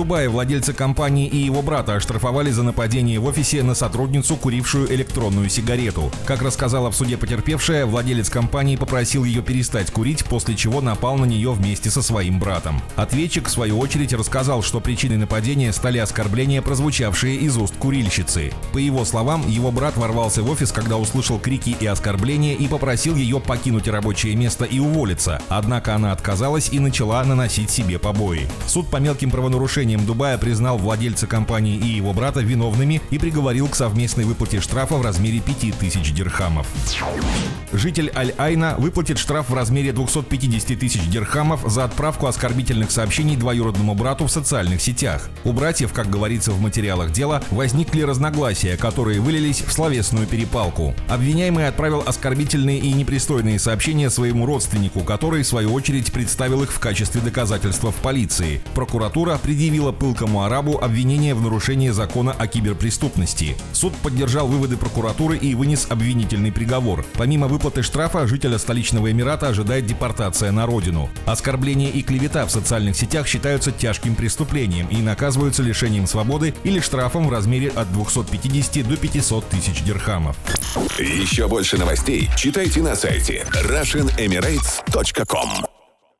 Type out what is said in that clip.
Дубае владельца компании и его брата оштрафовали за нападение в офисе на сотрудницу, курившую электронную сигарету. Как рассказала в суде потерпевшая, владелец компании попросил ее перестать курить, после чего напал на нее вместе со своим братом. Ответчик, в свою очередь, рассказал, что причиной нападения стали оскорбления, прозвучавшие из уст курильщицы. По его словам, его брат ворвался в офис, когда услышал крики и оскорбления и попросил ее покинуть рабочее место и уволиться. Однако она отказалась и начала наносить себе побои. Суд по мелким правонарушениям решением Дубая признал владельца компании и его брата виновными и приговорил к совместной выплате штрафа в размере 5000 дирхамов. Житель Аль-Айна выплатит штраф в размере 250 тысяч дирхамов за отправку оскорбительных сообщений двоюродному брату в социальных сетях. У братьев, как говорится в материалах дела, возникли разногласия, которые вылились в словесную перепалку. Обвиняемый отправил оскорбительные и непристойные сообщения своему родственнику, который, в свою очередь, представил их в качестве доказательства в полиции. Прокуратура предъявила предъявила пылкому арабу обвинение в нарушении закона о киберпреступности. Суд поддержал выводы прокуратуры и вынес обвинительный приговор. Помимо выплаты штрафа, жителя столичного Эмирата ожидает депортация на родину. Оскорбление и клевета в социальных сетях считаются тяжким преступлением и наказываются лишением свободы или штрафом в размере от 250 до 500 тысяч дирхамов. Еще больше новостей читайте на сайте RussianEmirates.com